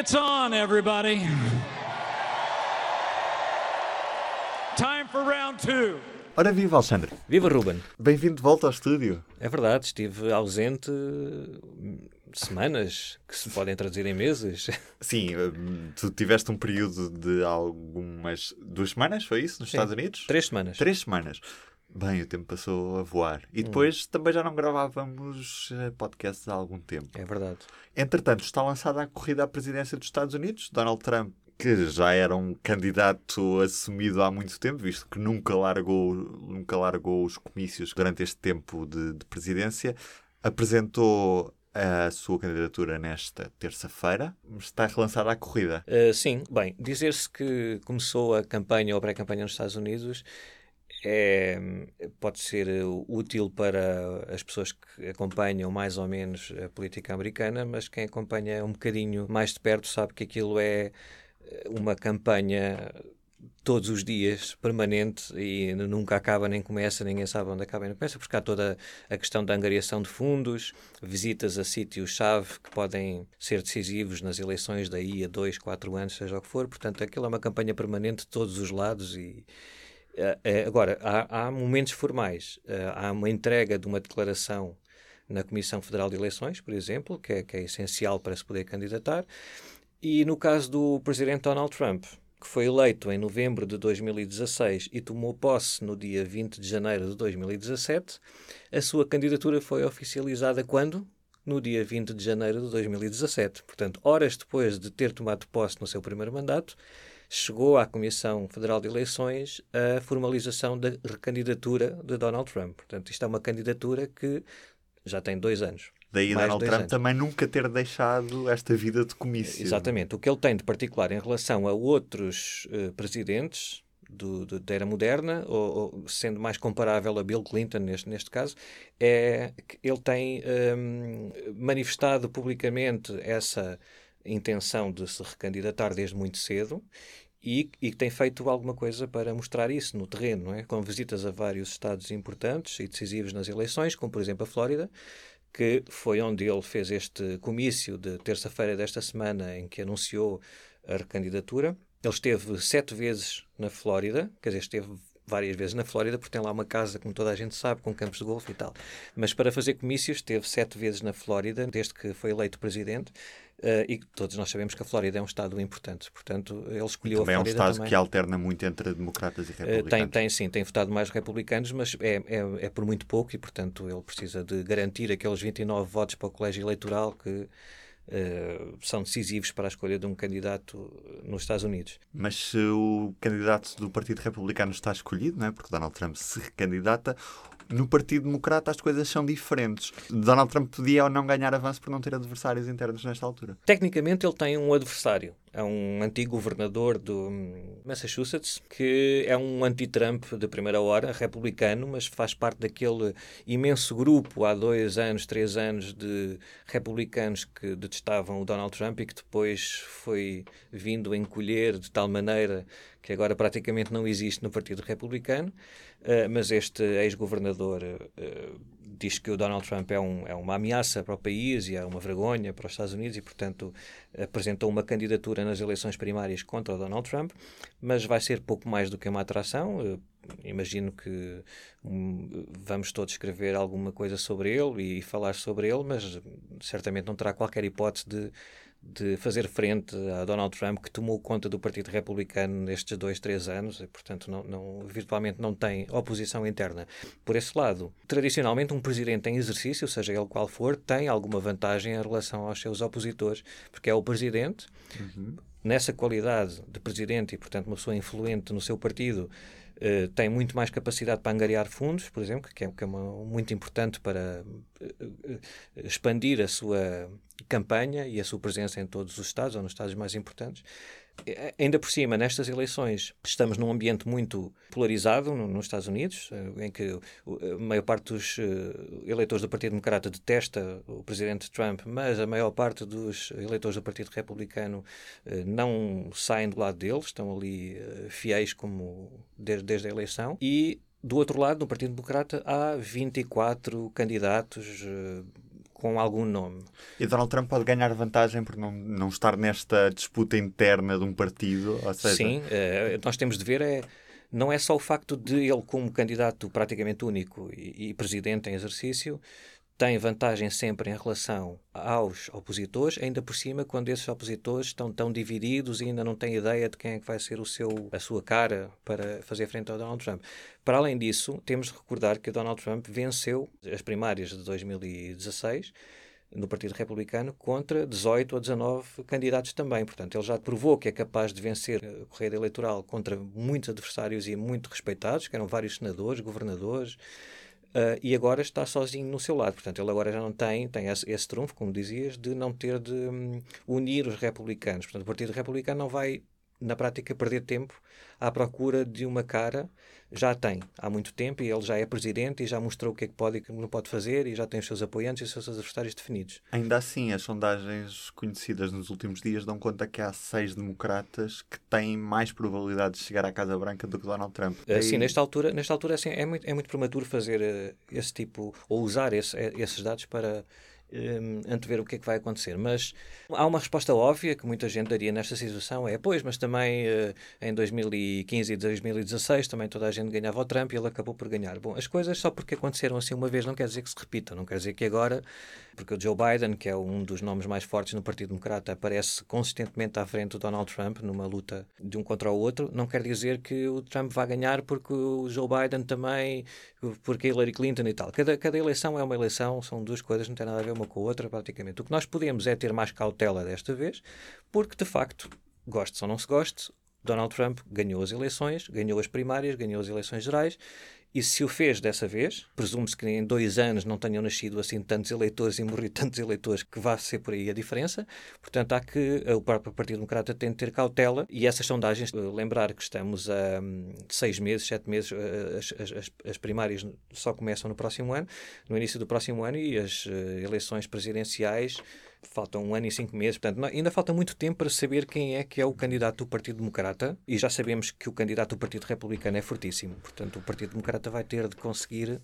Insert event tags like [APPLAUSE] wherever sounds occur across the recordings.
It's on, everybody. Time for round two. Ora viva, Alexandre. Viva Ruben! Bem-vindo de volta ao estúdio. É verdade, estive ausente hum, semanas, que se podem traduzir em meses. [LAUGHS] Sim, hum, tu tiveste um período de algumas... Duas semanas, foi isso? Nos Sim. Estados Unidos? Três semanas. Três semanas. Bem, o tempo passou a voar. E depois também já não gravávamos eh, podcasts há algum tempo. É verdade. Entretanto, está lançada a corrida à presidência dos Estados Unidos. Donald Trump, que já era um candidato assumido há muito tempo, visto que nunca largou, nunca largou os comícios durante este tempo de, de presidência, apresentou a sua candidatura nesta terça-feira. Está relançada a corrida. Uh, sim, bem, dizer-se que começou a campanha ou a pré-campanha nos Estados Unidos é, pode ser uh, útil para as pessoas que acompanham mais ou menos a política americana, mas quem acompanha um bocadinho mais de perto sabe que aquilo é uh, uma campanha todos os dias, permanente, e nunca acaba nem começa, ninguém sabe onde acaba nem começa, porque há toda a questão da angariação de fundos, visitas a sítios-chave que podem ser decisivos nas eleições daí a dois, quatro anos, seja o que for. Portanto, aquilo é uma campanha permanente de todos os lados e agora, há, há, momentos formais. Uh, há uma entrega de uma declaração na Comissão Federal de Eleições, por exemplo, que é, que é, essencial para se poder candidatar. E no caso do presidente Donald Trump, que foi eleito em novembro de 2016 e tomou posse no dia 20 de janeiro de 2017, a sua candidatura foi oficializada quando? No dia 20 de janeiro de 2017. Portanto, horas depois de ter tomado posse no seu primeiro mandato, chegou à Comissão Federal de Eleições a formalização da recandidatura de Donald Trump. Portanto, isto é uma candidatura que já tem dois anos. Daí Mais Donald Trump anos. também nunca ter deixado esta vida de comício. Exatamente. O que ele tem de particular em relação a outros uh, presidentes do, do, da era moderna, ou, ou, sendo mais comparável a Bill Clinton neste, neste caso, é que ele tem um, manifestado publicamente essa intenção de se recandidatar desde muito cedo e, e, tem feito alguma coisa para mostrar isso no terreno, não é? com visitas a vários estados importantes e decisivos nas eleições, como por exemplo a Flórida, que foi onde ele fez este comício de terça-feira desta semana em que anunciou a recandidatura. Ele esteve sete vezes na Flórida, quer dizer, esteve várias vezes na Flórida, porque tem lá uma casa, como toda a gente sabe, com campos de golfe e tal. Mas para fazer comícios, esteve sete vezes na Flórida, desde que foi eleito presidente. Uh, e todos nós sabemos que a Flórida é um estado importante, portanto, ele escolheu também a é um Flórida estado também. que alterna muito entre democratas e republicanos. Uh, tem, tem, sim, tem votado mais republicanos, mas é, é, é, por muito pouco e, portanto, ele precisa de garantir aqueles 29 votos para o colégio eleitoral que uh, são decisivos para a escolha de um candidato nos Estados Unidos. Mas se o candidato do Partido Republicano está escolhido, não é? porque Donald Trump se recandidata, no Partido Democrata as coisas são diferentes. Donald Trump podia ou não ganhar avanço por não ter adversários internos nesta altura. Tecnicamente ele tem um adversário. É um antigo governador do Massachusetts que é um anti-Trump de primeira hora, republicano, mas faz parte daquele imenso grupo há dois anos, três anos de republicanos que detestavam o Donald Trump e que depois foi vindo a encolher de tal maneira que agora praticamente não existe no Partido Republicano. Uh, mas este ex-governador uh, diz que o Donald Trump é, um, é, uma ameaça para o país e é uma vergonha para os Estados Unidos e, portanto, apresentou uma candidatura nas eleições primárias contra o Donald Trump, mas vai ser pouco mais do que uma atração. Uh, imagino que um, vamos todos escrever alguma coisa sobre ele e falar sobre ele, mas certamente não terá qualquer hipótese de de fazer frente a Donald Trump, que tomou conta do Partido Republicano nestes dois, três anos, e, portanto, não, não, virtualmente não tem oposição interna. Por esse lado, tradicionalmente, um presidente em exercício, seja ele qual for, tem alguma vantagem em relação aos seus opositores, porque é o presidente, uhum. nessa qualidade de presidente e, portanto, uma pessoa influente no seu partido. Uh, tem muito mais capacidade para angariar fundos, por exemplo, que é, que é uma, muito importante para uh, expandir a sua campanha e a sua presença em todos os estados ou nos estados mais importantes. Ainda por cima, nestas eleições, estamos num ambiente muito polarizado no, nos Estados Unidos, em que a maior parte dos eleitores do Partido Democrata detesta o presidente Trump, mas a maior parte dos eleitores do Partido Republicano não saem do lado deles, estão ali fiéis como desde, desde a eleição. E do outro lado, no Partido Democrata, há 24 candidatos com algum nome. E Donald Trump pode ganhar vantagem por não, não estar nesta disputa interna de um partido? Ou seja... Sim, uh, nós temos de ver é não é só o facto de ele, como candidato praticamente único e, e presidente em exercício, tem vantagem sempre em relação aos opositores, ainda por cima quando esses opositores estão tão divididos e ainda não têm ideia de quem é que vai ser o seu, a sua cara para fazer frente ao Donald Trump. Para além disso, temos de recordar que Donald Trump venceu as primárias de 2016 no Partido Republicano contra 18 ou 19 candidatos também. Portanto, ele já provou que é capaz de vencer a corrida eleitoral contra muitos adversários e muito respeitados, que eram vários senadores, governadores, Uh, e agora está sozinho no seu lado. Portanto, ele agora já não tem, tem esse, esse trunfo, como dizias, de não ter de um, unir os republicanos. Portanto, o Partido Republicano não vai, na prática, perder tempo à procura de uma cara. Já tem há muito tempo e ele já é presidente e já mostrou o que é que pode e o que não pode fazer e já tem os seus apoiantes e os seus adversários definidos. Ainda assim, as sondagens conhecidas nos últimos dias dão conta que há seis democratas que têm mais probabilidade de chegar à Casa Branca do que Donald Trump. Uh, sim, nesta altura, nesta altura assim, é, muito, é muito prematuro fazer uh, esse tipo ou usar esse, esses dados para um, antever o que é que vai acontecer. Mas há uma resposta óbvia que muita gente daria nesta situação: é pois, mas também uh, em 2015 e 2016 também toda a gente ganhava o Trump e ele acabou por ganhar. Bom, as coisas só porque aconteceram assim uma vez não quer dizer que se repitam, não quer dizer que agora, porque o Joe Biden, que é um dos nomes mais fortes no Partido Democrata, aparece consistentemente à frente do Donald Trump numa luta de um contra o outro, não quer dizer que o Trump vá ganhar porque o Joe Biden também, porque Hillary Clinton e tal. Cada, cada eleição é uma eleição, são duas coisas, não tem nada a ver uma com a outra, praticamente. O que nós podemos é ter mais cautela desta vez, porque de facto, goste ou não se goste, Donald Trump ganhou as eleições, ganhou as primárias, ganhou as eleições gerais e se o fez dessa vez, presume-se que em dois anos não tenham nascido assim tantos eleitores e morrido tantos eleitores que vá ser por aí a diferença. Portanto, há que o próprio Partido Democrata tem de ter cautela e essas sondagens, eh, lembrar que estamos a hum, seis meses, sete meses, eh, as, as, as, primárias só começam no próximo ano, no início do próximo ano e as eh, eleições presidenciais faltam um ano e cinco meses, portanto, ainda falta muito tempo para saber quem é que é o candidato do Partido Democrata e já sabemos que o candidato do Partido Republicano é fortíssimo. Portanto, o Partido Democrata vai ter de conseguir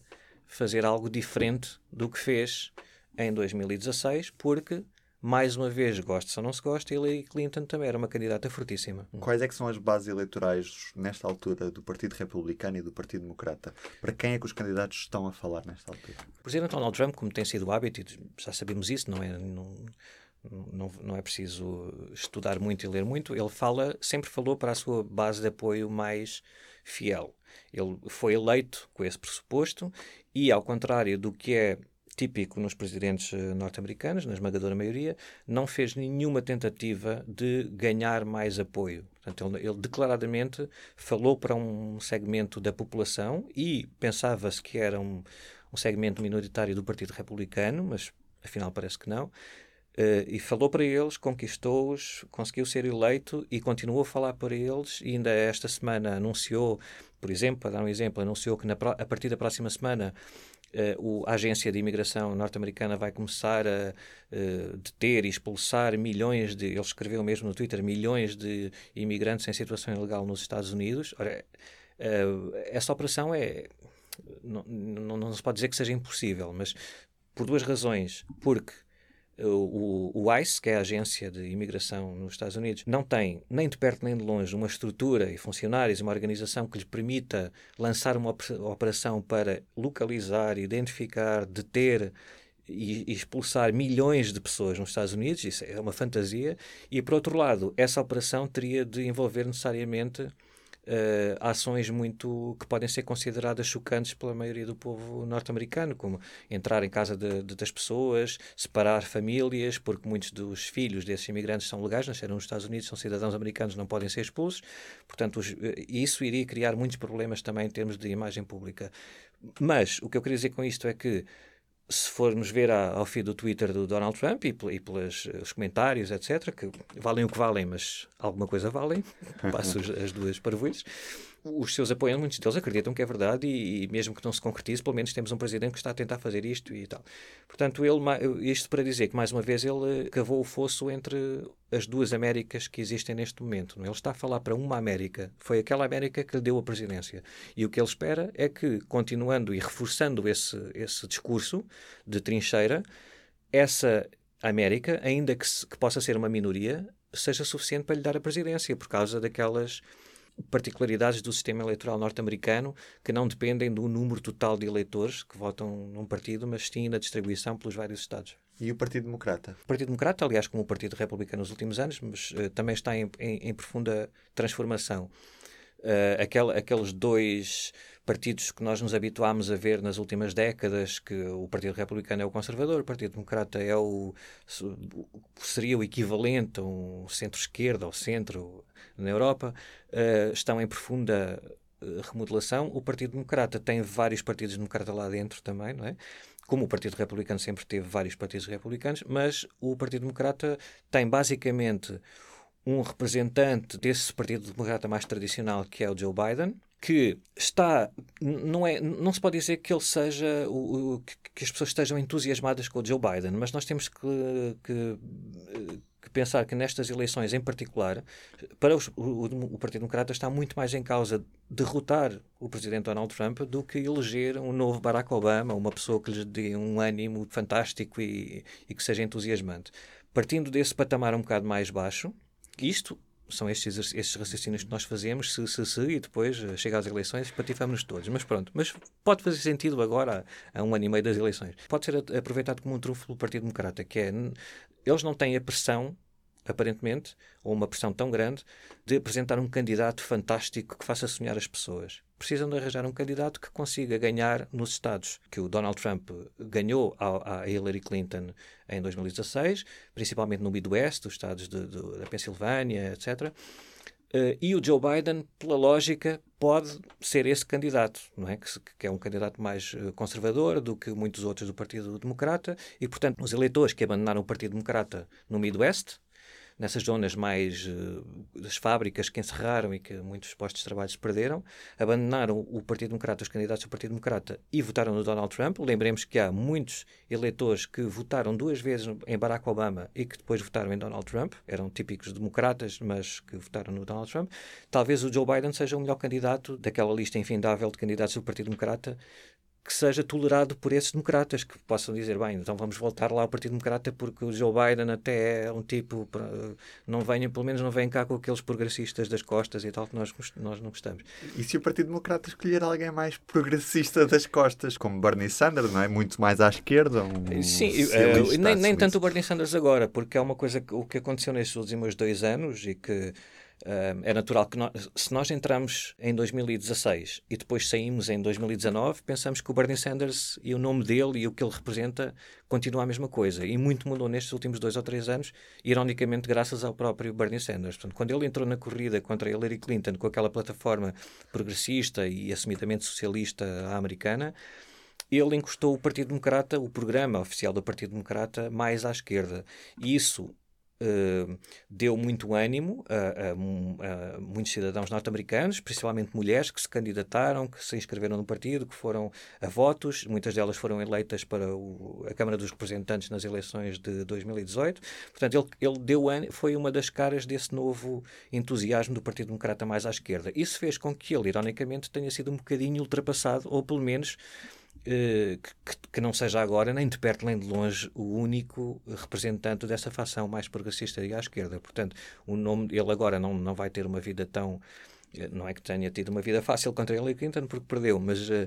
fazer algo diferente do que fez em 2016, porque mais uma vez, goste ou não se gosta, Hillary Clinton também era uma candidata fortíssima. Quais é que são as bases eleitorais nesta altura do Partido Republicano e do Partido Democrata? Para quem é que os candidatos estão a falar nesta altura? O presidente Donald Trump, como tem sido o hábito, já sabemos isso, não é, não, não, não é preciso estudar muito e ler muito, ele fala, sempre falou para a sua base de apoio mais fiel. Ele foi eleito com esse pressuposto e, ao contrário do que é típico nos presidentes eh, norte-americanos, na esmagadora maioria, não fez nenhuma tentativa de ganhar mais apoio. Portanto, ele, ele declaradamente falou para um segmento da população e pensava-se que era um, um segmento minoritário do Partido Republicano, mas afinal parece que não. Uh, e falou para eles, conquistou-os, conseguiu ser eleito e continuou a falar para eles. E ainda esta semana anunciou, por exemplo, para dar um exemplo, anunciou que na, a partir da próxima semana Uh, a agência de imigração norte-americana vai começar a uh, deter e expulsar milhões de, ele escreveu mesmo no Twitter, milhões de imigrantes em situação ilegal nos Estados Unidos. Ora, uh, essa operação é, não, não, não se pode dizer que seja impossível, mas por duas razões. Porque o, o, ICE, que é a agência de imigração nos Estados Unidos, não tem nem de perto nem de longe uma estrutura e funcionários, uma organização que lhes permita lançar uma operação para localizar, identificar, deter e, e expulsar milhões de pessoas nos Estados Unidos. Isso é uma fantasia. E, por outro lado, essa operação teria de envolver necessariamente uh, ações muito que podem ser consideradas chocantes pela maioria do povo norte-americano, como entrar em casa de, de, das pessoas, separar famílias, porque muitos dos filhos desses imigrantes são legais, nasceram nos Estados Unidos, são cidadãos americanos, não podem ser expulsos. Portanto, os, eh, isso iria criar muitos problemas também em termos de imagem pública. Mas o que eu queria dizer com isto é que se formos ver ao feed do Twitter do Donald Trump e, e pelos eh, comentários, etc., que valem o que valem, mas alguma coisa valem, [LAUGHS] passo as duas parvoices, os seus apoiantes, muitos deles acreditam que é verdade e, e, mesmo que não se concretize, pelo menos temos um presidente que está a tentar fazer isto e tal. Portanto, ele, isto para dizer que, mais uma vez, ele cavou o fosso entre as duas Américas que existem neste momento. Ele está a falar para uma América. Foi aquela América que lhe deu a presidência. E o que ele espera é que, continuando e reforçando esse, esse discurso de trincheira, essa América, ainda que, se, que possa ser uma minoria, seja suficiente para lhe dar a presidência, por causa daquelas particularidades do sistema eleitoral norte-americano que não dependem do número total de eleitores que votam num partido, mas sim na distribuição pelos vários estados. E o Partido Democrata? O Partido Democrata, aliás, como o Partido Republicano nos últimos anos, mas uh, também está em, em, em profunda transformação. Uh, aquel, aqueles dois partidos que nós nos habituámos a ver nas últimas décadas, que o Partido Republicano é o conservador, o Partido Democrata é o seria o equivalente a um centro-esquerda ou centro na Europa, uh, estão em profunda uh, remodelação. O Partido Democrata tem vários partidos democratas lá dentro também, não é? Como o Partido Republicano sempre teve vários partidos republicanos, mas o Partido Democrata tem basicamente um representante desse Partido Democrata mais tradicional, que é o Joe Biden, que está não é não se pode dizer que ele seja o, o que, as pessoas estejam entusiasmadas com o Joe Biden mas nós temos que, que, que pensar que nestas eleições em particular para os, o, o, Partido Democrata está muito mais em causa derrotar o presidente Donald Trump do que eleger um novo Barack Obama uma pessoa que lhes dê um ânimo fantástico e, e que seja entusiasmante. Partindo desse patamar um bocado mais baixo isto são estes, estes raciocínios que nós fazemos, se, se, se, e depois eh, chega às eleições patifamos-nos todos. Mas pronto, mas pode fazer sentido agora, a, um ano e meio das eleições. Pode ser aproveitado como um trunfo do Partido Democrata, que é, eles não têm a pressão aparentemente, ou uma pressão tão grande, de apresentar um candidato fantástico que faça sonhar as pessoas. Precisam de arranjar um candidato que consiga ganhar nos Estados, que o Donald Trump ganhou a, Hillary Clinton em 2016, principalmente no Midwest, os estados de, de, da Pensilvânia, etc. Uh, e o Joe Biden, pela lógica, pode ser esse candidato, não é? Que, que é um candidato mais uh, conservador do que muitos outros do Partido Democrata, e, portanto, os eleitores que abandonaram o Partido Democrata no Midwest, nessas zonas mais uh, das fábricas que encerraram e que muitos postos de trabalho se perderam, abandonaram o Partido Democrata, os candidatos do Partido Democrata e votaram no Donald Trump. Lembremos que há muitos eleitores que votaram duas vezes em Barack Obama e que depois votaram em Donald Trump, eram típicos democratas, mas que votaram no Donald Trump. Talvez o Joe Biden seja o melhor candidato daquela lista infindável de candidatos do Partido Democrata que seja tolerado por esses democratas, que possam dizer, bem, então vamos voltar lá ao Partido Democrata porque o Joe Biden até é um tipo, não venham, pelo menos não vem cá com aqueles progressistas das costas e tal que nós, nós não gostamos. E se o Partido Democrata escolher alguém mais progressista das costas, como Bernie Sanders, não é? Muito mais à esquerda? Um Sim, uh, nem, nem tanto o Bernie Sanders agora, porque é uma coisa que, o que aconteceu nestes últimos dois anos e que é natural que nós, se nós entramos em 2016 e depois saímos em 2019, pensamos que o Bernie Sanders e o nome dele e o que ele representa continua a mesma coisa. E muito mudou nestes últimos dois ou três anos, ironicamente, graças ao próprio Bernie Sanders. Portanto, quando ele entrou na corrida contra Hillary Clinton com aquela plataforma progressista e assumidamente socialista americana, ele encostou o Partido Democrata, o programa oficial do Partido Democrata, mais à esquerda. E isso Uh, deu muito ânimo a, a, a muitos cidadãos norte-americanos, principalmente mulheres que se candidataram, que se inscreveram no partido, que foram a votos, muitas delas foram eleitas para o, a Câmara dos Representantes nas eleições de 2018. Portanto, ele, ele deu foi uma das caras desse novo entusiasmo do Partido Democrata mais à esquerda. Isso fez com que ele, ironicamente, tenha sido um bocadinho ultrapassado, ou pelo menos eh, que, que, não seja agora, nem de perto nem de longe, o único representante dessa facção mais progressista e à esquerda. Portanto, o nome, ele agora não, não vai ter uma vida tão não é que tenha tido uma vida fácil contra Hillary Clinton porque perdeu, mas uh,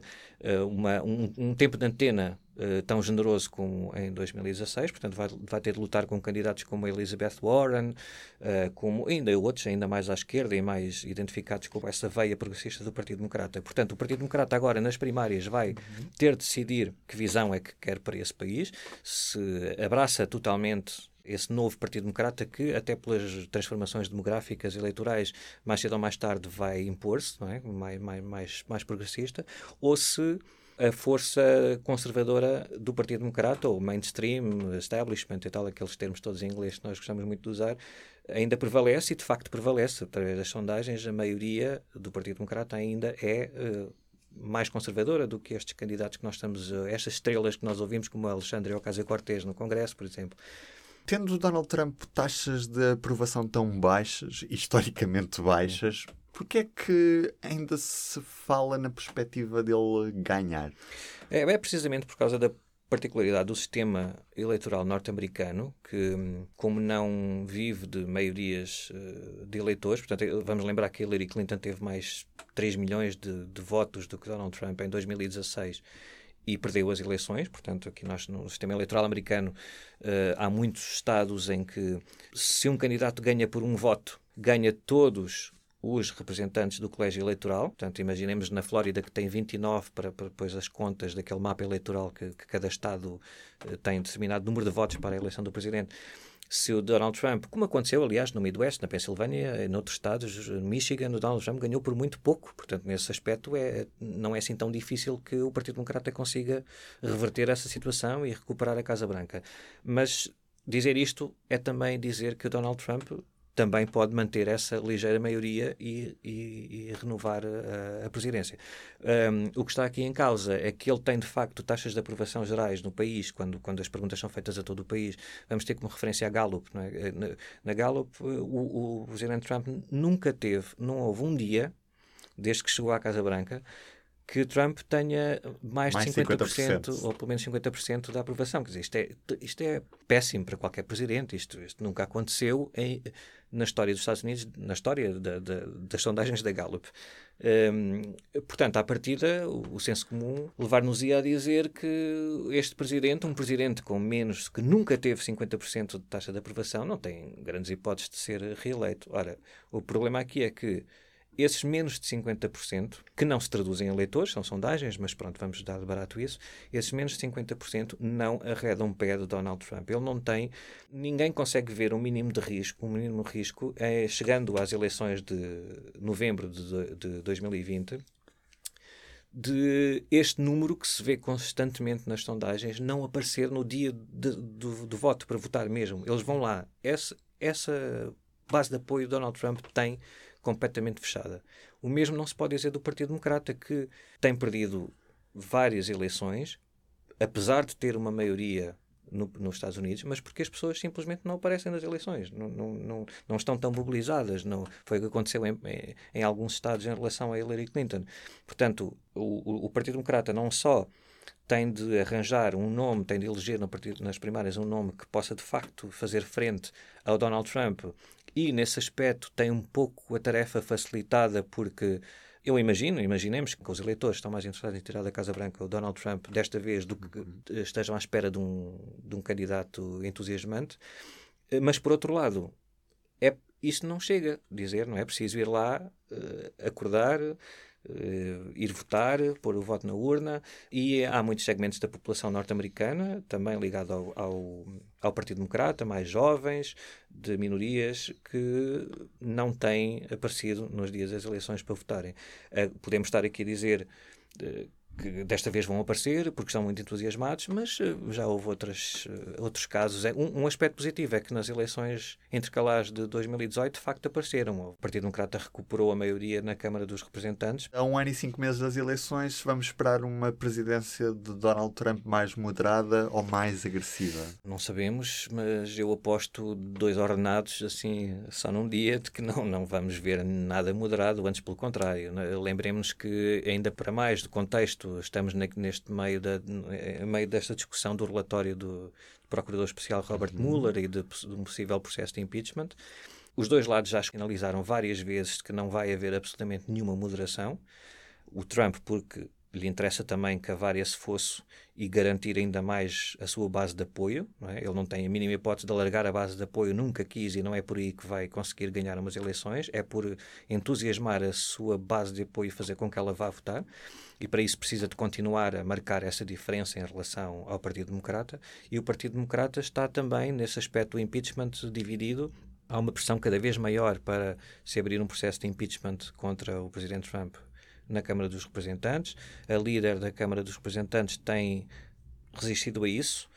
uma, um, um, tempo de antena uh, tão generoso como em 2016, portanto vai, vai ter de lutar com candidatos como Elizabeth Warren, uh, como ainda outros, ainda mais à esquerda e mais identificados com essa veia progressista do Partido Democrata. Portanto, o Partido Democrata agora nas primárias vai ter de decidir que visão é que quer para esse país, se abraça totalmente esse novo Partido Democrata que, até pelas transformações demográficas eleitorais, mais cedo ou mais tarde vai impor-se, é? mais, mais, mais, mais progressista, ou se a força conservadora do Partido Democrata, ou mainstream, establishment e tal, aqueles termos todos em inglês que nós gostamos muito de usar, ainda prevalece e de facto prevalece. Através das sondagens, a maioria do Partido Democrata ainda é. Uh, mais conservadora do que estes candidatos que nós estamos, uh, estas estrelas que nós ouvimos, como Alexandre Ocasio-Cortez no Congresso, por exemplo. Tendo Donald Trump taxas de aprovação tão baixas, historicamente baixas, porquê é que ainda se fala na perspectiva dele ganhar? É, é precisamente por causa da particularidade do sistema eleitoral norte-americano, que, como não vive de maiorias uh, de eleitores, portanto, vamos lembrar que Hillary Clinton teve mais 3 milhões de, de votos do que Donald Trump em 2016 e perdeu as eleições. Portanto, aqui nós, no sistema eleitoral americano, uh, há muitos estados em que, se um candidato ganha por um voto, ganha todos os representantes do colégio eleitoral. Portanto, imaginemos na Flórida que tem 29 para, para depois as contas daquele mapa eleitoral que, que cada estado uh, tem determinado número de votos para a eleição do presidente. Se o Donald Trump, como aconteceu, aliás, no Midwest, na Pensilvânia, em outros estados, no Michigan, o Donald Trump ganhou por muito pouco. Portanto, nesse aspecto, é, não é assim tão difícil que o Partido Democrata consiga reverter essa situação e recuperar a Casa Branca. Mas dizer isto é também dizer que o Donald Trump também pode manter essa ligeira maioria e, e, e renovar a, a presidência. Um, o que está aqui em causa é que ele tem, de facto, taxas de aprovação gerais no país, quando, quando as perguntas são feitas a todo o país. Vamos ter como referência a Gallup. É? Na, na, Gallup, o, o presidente Trump nunca teve, não houve um dia, desde que chegou à Casa Branca, que Trump tenha mais, mais de 50%, 50%, ou pelo menos 50% da aprovação. Quer dizer, isto é, isto é péssimo para qualquer presidente. Isto, isto nunca aconteceu em, na história dos Estados Unidos, na história da, da, das sondagens da Gallup. Um, portanto, à partida, o, o senso comum levar-nos-ia a dizer que este presidente, um presidente com menos, que nunca teve 50% de taxa de aprovação, não tem grandes hipóteses de ser reeleito. Ora, o problema aqui é que esses menos de 50%, que não se traduzem em eleitores, são sondagens, mas pronto, vamos dar de barato isso, esses menos de 50% não arredam pé de Donald Trump. Ele não tem, ninguém consegue ver um mínimo de risco, um mínimo risco é, chegando às eleições de novembro de, de 2020, de este número que se vê constantemente nas sondagens não aparecer no dia de, do, do voto para votar mesmo. Eles vão lá. Essa, essa base de apoio Donald Trump tem completamente fechada. O mesmo não se pode dizer do Partido Democrata, que tem perdido várias eleições, apesar de ter uma maioria no, nos Estados Unidos, mas porque as pessoas simplesmente não aparecem nas eleições, não, não, não, não estão tão mobilizadas. Não, foi o que aconteceu em, em, em, alguns estados em relação a Hillary Clinton. Portanto, o, o Partido Democrata não só tem de arranjar um nome, tem de eleger no partido, nas primárias um nome que possa de facto fazer frente ao Donald Trump e nesse aspecto tem um pouco a tarefa facilitada porque eu imagino, imaginemos que os eleitores estão mais interessados em tirar da Casa Branca o Donald Trump desta vez do que estejam à espera de um, de um candidato entusiasmante, mas por outro lado, é, isso não chega. Dizer, não é preciso ir lá, uh, acordar, Uh, ir votar, pôr o voto na urna, e há muitos segmentos da população norte-americana, também ligado ao, ao, ao, Partido Democrata, mais jovens, de minorias, que não têm aparecido nos dias das eleições para votarem. Uh, podemos estar aqui a dizer uh, que desta vez vão aparecer porque estão muito entusiasmados, mas uh, já houve outras, uh, outros casos. É, um, um, aspecto positivo é que nas eleições intercalares de 2018 de facto apareceram. O Partido Democrata recuperou a maioria na Câmara dos Representantes. A um ano e cinco meses das eleições, vamos esperar uma presidência de Donald Trump mais moderada ou mais agressiva? Não sabemos, mas eu aposto dois ordenados assim só num dia de que não, não vamos ver nada moderado, antes pelo contrário. Né? Lembremos que ainda para mais do contexto estamos neste meio, da, meio desta discussão do relatório do Procurador Especial Robert uhum. Mueller e de, de um possível processo de impeachment. Os dois lados já sinalizaram várias vezes que não vai haver absolutamente nenhuma moderação. O Trump, porque lhe interessa também cavar esse fosso e garantir ainda mais a sua base de apoio. Não é? Ele não tem a mínima hipótese de alargar a base de apoio, nunca quis e não é por aí que vai conseguir ganhar umas eleições, é por entusiasmar a sua base de apoio e fazer com que ela vá votar. E para isso precisa de continuar a marcar essa diferença em relação ao Partido Democrata. E o Partido Democrata está também, nesse aspecto do impeachment, dividido há uma pressão cada vez maior para se abrir um processo de impeachment contra o presidente Trump na Câmara dos Representantes. A líder da Câmara dos Representantes tem resistido a isso,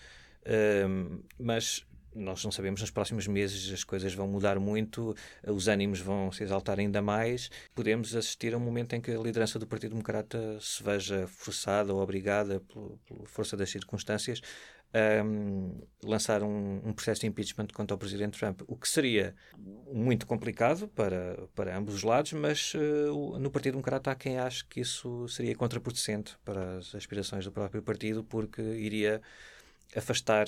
mas nós não sabemos, nos próximos meses as coisas vão mudar muito, os ânimos vão se exaltar ainda mais. Podemos assistir a um momento em que a liderança do Partido Democrata se veja forçada ou obrigada, pela força das circunstâncias, um, lançar um, um, processo de impeachment contra o presidente Trump, o que seria muito complicado para, para ambos os lados, mas uh, no Partido Democrata há quem ache que isso seria contraproducente para as aspirações do próprio partido, porque iria afastar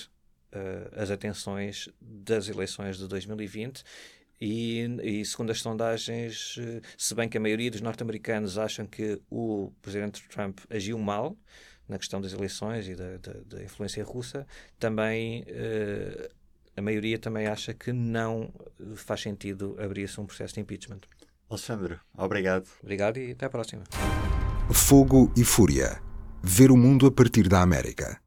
uh, as atenções das eleições de 2020 e, e, segundo as sondagens, eh, se bem que a maioria dos norte-americanos acham que o presidente Trump agiu mal, na questão das eleições e da, da, da influência russa, também uh, a maioria também acha que não faz sentido abrir-se um processo de impeachment. Alexandre, obrigado. Obrigado e até à próxima. Fogo e Fúria. Ver o mundo a partir da América.